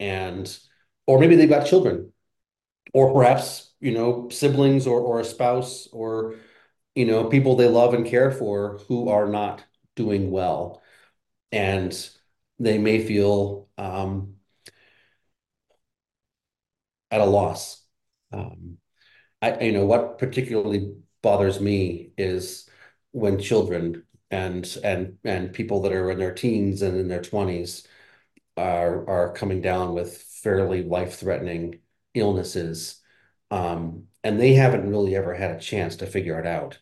S2: And or maybe they've got children, or perhaps, you know, siblings or or a spouse or you know, people they love and care for who are not doing well. And they may feel um, at a loss. Um, I, you know, what particularly bothers me is when children and and and people that are in their teens and in their 20s are are coming down with fairly life-threatening illnesses um, and they haven't really ever had a chance to figure it out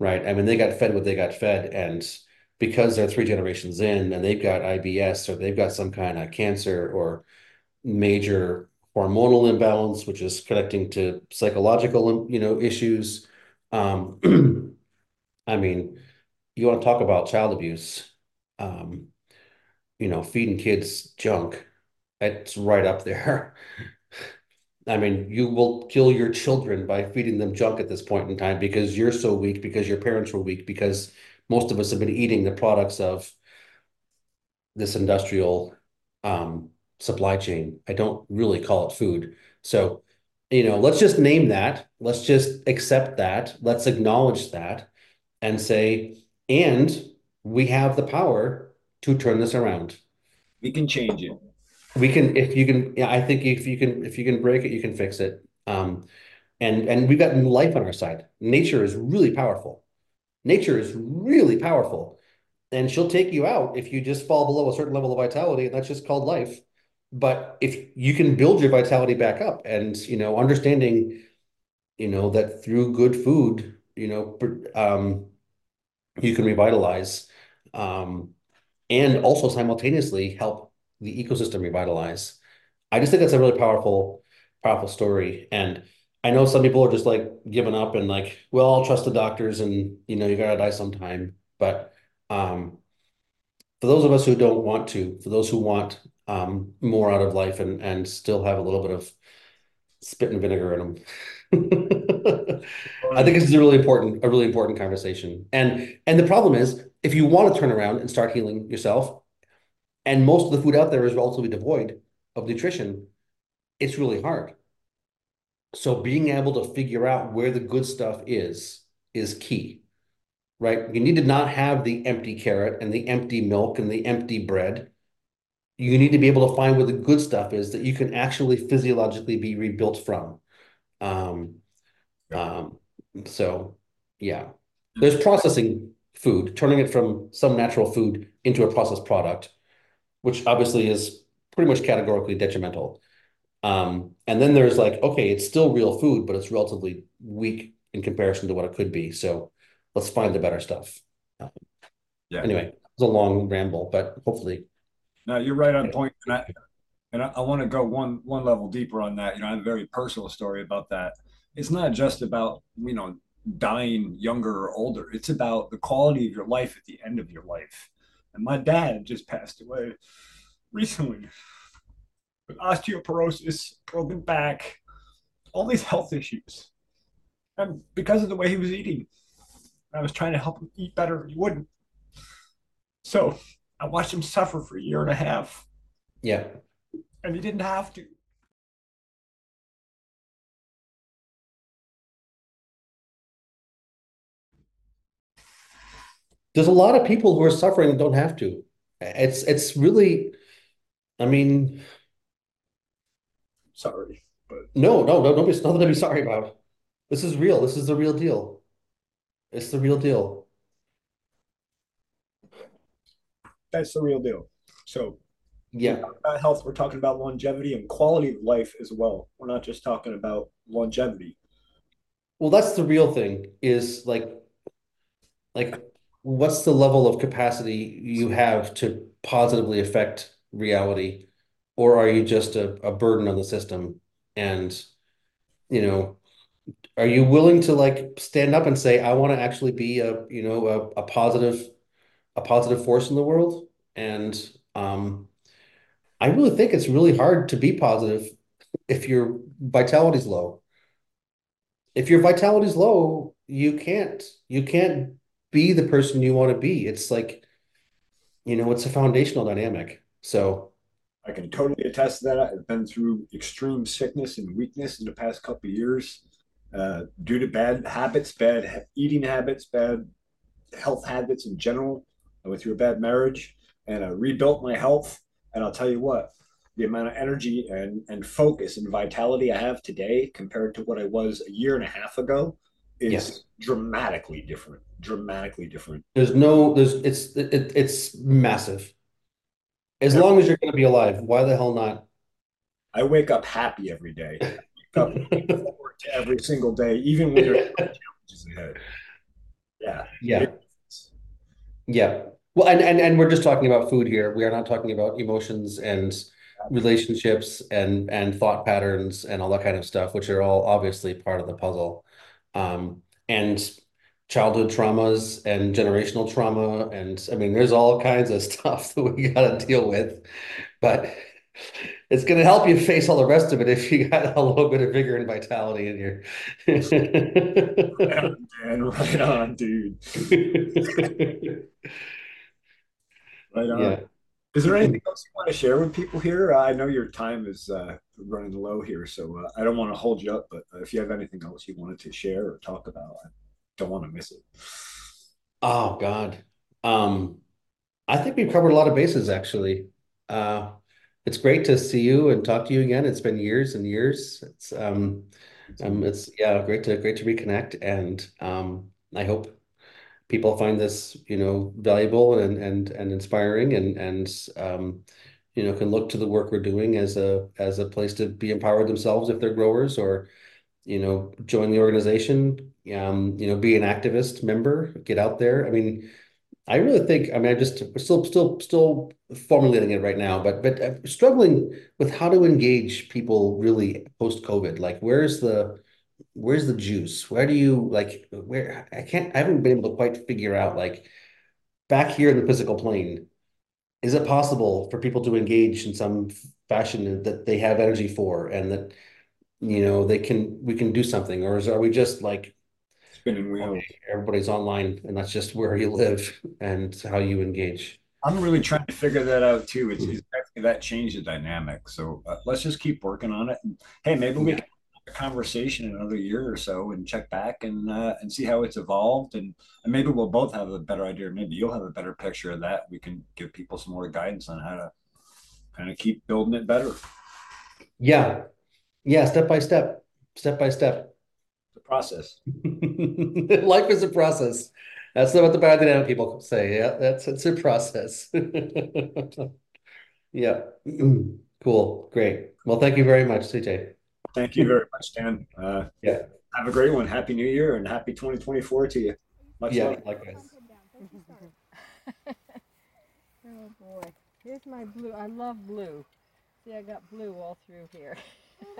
S2: right? I mean, they got fed what they got fed, and because they're three generations in and they've got IBS or they've got some kind of cancer or major hormonal imbalance, which is connecting to psychological, you know, issues. Um, I mean, you want to talk about child abuse, um, you know, feeding kids junk, it's right up there. I mean, you will kill your children by feeding them junk at this point in time because you're so weak, because your parents were weak, because most of us have been eating the products of this industrial um, supply chain. I don't really call it food. So, you know, let's just name that. Let's just accept that. Let's acknowledge that and say, and we have the power to turn this around.
S1: We can change it
S2: we can if you can yeah i think if you can if you can break it you can fix it um and and we've got life on our side. Nature is really powerful. Nature is really powerful, and she'll take you out if you just fall below a certain level of vitality, and that's just called life. But if you can build your vitality back up, and you know, understanding, you know, that through good food, you know, um, you can revitalize, um, and also simultaneously help the ecosystem revitalize. I just think that's a really powerful, powerful story. And I know some people are just like giving up and like, well, I'll trust the doctors and you know, you gotta die sometime. But um, for those of us who don't want to, for those who want um, more out of life and and still have a little bit of spit and vinegar in them. I think this is a really important, a really important conversation. And and the problem is, if you want to turn around and start healing yourself, and most of the food out there is relatively devoid of nutrition, it's really hard. So being able to figure out where the good stuff is is key, right? You need to not have the empty carrot and the empty milk and the empty bread. You need to be able to find where the good stuff is that you can actually physiologically be rebuilt from. Um, um, so yeah, there's processing food, turning it from some natural food into a processed product, which obviously is pretty much categorically detrimental. Um, and then there's like, okay, it's still real food, but it's relatively weak in comparison to what it could be. So let's find the better stuff. yeah. Anyway, it was a long ramble, but hopefully.
S1: No, you're right on point. And I, and I, I want to go one one level deeper on that. You know, I have a very personal story about that. It's not just about you know dying younger or older. It's about the quality of your life at the end of your life. And my dad just passed away recently with osteoporosis, broken back, all these health issues. And because of the way he was eating, I was trying to help him eat better. He wouldn't. So I watched him suffer for a year and a half.
S2: Yeah.
S1: And he didn't have to.
S2: There's a lot of people who are suffering and don't have to. It's it's really, I mean,
S1: sorry, but
S2: no, no, no, don't be nothing to be sorry about. This is real. This is the real deal. It's the real deal.
S1: That's the real deal. So
S2: yeah,
S1: about health, we're talking about longevity and quality of life as well. We're not just talking about longevity.
S2: Well, that's the real thing. Is like, like, what's the level of capacity you have to positively affect reality? Or are you just a, a burden on the system? And you know are you willing to like stand up and say i want to actually be a you know a, a positive a positive force in the world? And um i really think it's really hard to be positive if your vitality's low. If your vitality's low you can't you can't be the person you want to be it's like you know it's a foundational dynamic so
S1: I can totally attest to that. I've been through extreme sickness and weakness in the past couple years uh, due to bad habits, bad eating habits, bad health habits in general. I went through a bad marriage and I rebuilt my health. And I'll tell you what, the amount of energy and, and focus and vitality I have today compared to what I was a year and a half ago is yes. dramatically different. Dramatically different.
S2: There's no, there's, it's, it, it's massive. As long as you're going to be alive, why the hell not?
S1: I wake up happy every day. Up to every single day, even when there's challenges ahead. Yeah.
S2: Yeah. Yeah. Well, and, and and we're just talking about food here. We are not talking about emotions and relationships and and thought patterns and all that kind of stuff, which are all obviously part of the puzzle. Um, and childhood traumas and generational trauma and I mean there's all kinds of stuff that we got to deal with but it's going to help you face all the rest of it if you got a little bit of vigor and vitality in your
S1: right on, man. right on dude right on yeah. Is there anything else you want to share with people here uh, I know your time is uh, running low here so uh, I don't want to hold you up but if you have anything else you wanted to share or talk about I don't want to miss it.
S2: Oh God. Um, I think we've covered a lot of bases actually. Uh, it's great to see you and talk to you again. It's been years and years. It's um, Um, it's yeah, great to great to reconnect, and um, I hope people find this, you know, valuable and and and inspiring, and and um, you know, can look to the work we're doing as a as a place to be empowered themselves if they're growers, or you know, join the organization, um, you know, be an activist member, get out there. I mean, I really think, I mean, i'm just still still still formulating it right now, but but struggling with how to engage people really post COVID. Like, where's the where's the juice? Where do you like where I can't I haven't been able to quite figure out like back here in the physical plane, is it possible for people to engage in some fashion that they have energy for and that you know they can we can do something or is are we just like
S1: Spinning wheels.
S2: okay, everybody's online and that's just where you live and how you engage.
S1: I'm really trying to figure that out too. It's, it's that changed the dynamic. So uh, let's just keep working on it. And, hey, maybe we
S2: Yeah.
S1: can have a conversation in another year or so and check back and uh, and see how it's evolved. And, and maybe we'll both have a better idea. Maybe you'll have a better picture of that. We can give people some more guidance on how to kind of keep building it better.
S2: Yeah. Yeah, step by step, step by step.
S1: The process.
S2: Life is a process. That's not what the biodynamic people say. Yeah, that's it's a process. Yeah. Cool. Great. Well, thank you very much, CJ.
S1: Thank you very much, Dan. Uh,
S2: Yeah.
S1: have a great one. Happy New Year and happy 2024 to you. Much
S2: Yeah,
S1: love.
S2: likewise.
S3: Oh boy, here's my blue. I love blue. See, I got blue all through here.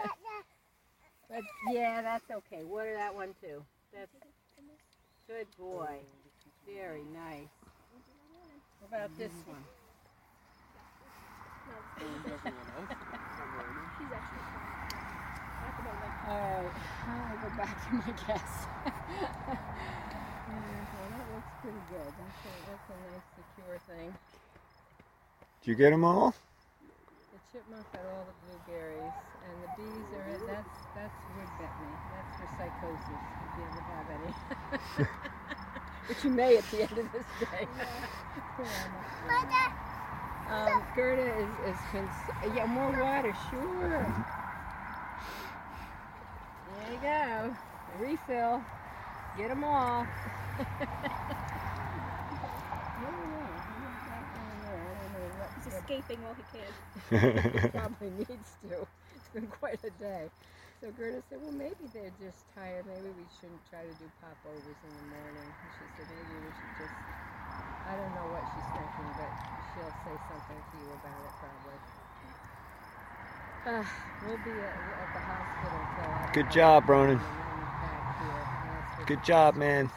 S3: but yeah, that's okay. Water that one too. That's good boy. Very nice. What about this one? All right, I'll go back to my guess. Yeah, well, that looks pretty good. That's a, that's a nice secure thing.
S1: Did you get them all?
S3: The chipmunk got all the blueberries, and the bees are in. That's that's wood betony. That's for psychosis if you ever have any. Which you may at the end of this day. um, Gerda is is cons- yeah more water sure. There you go. Refill. Get them all. I don't know. He's back down there. I don't know what-
S4: He's
S3: what
S4: escaping while he can.
S3: probably needs to. It's been quite a day. So Gerda said, well, maybe they're just tired. Maybe we shouldn't try to do popovers in the morning. And she said, maybe we should just, I don't know what she's thinking, but she'll say something to you about it probably. Uh, we'll be at, at the hospital
S1: Good job, Ronan.
S3: and then back here. and that's what
S1: Good job, man.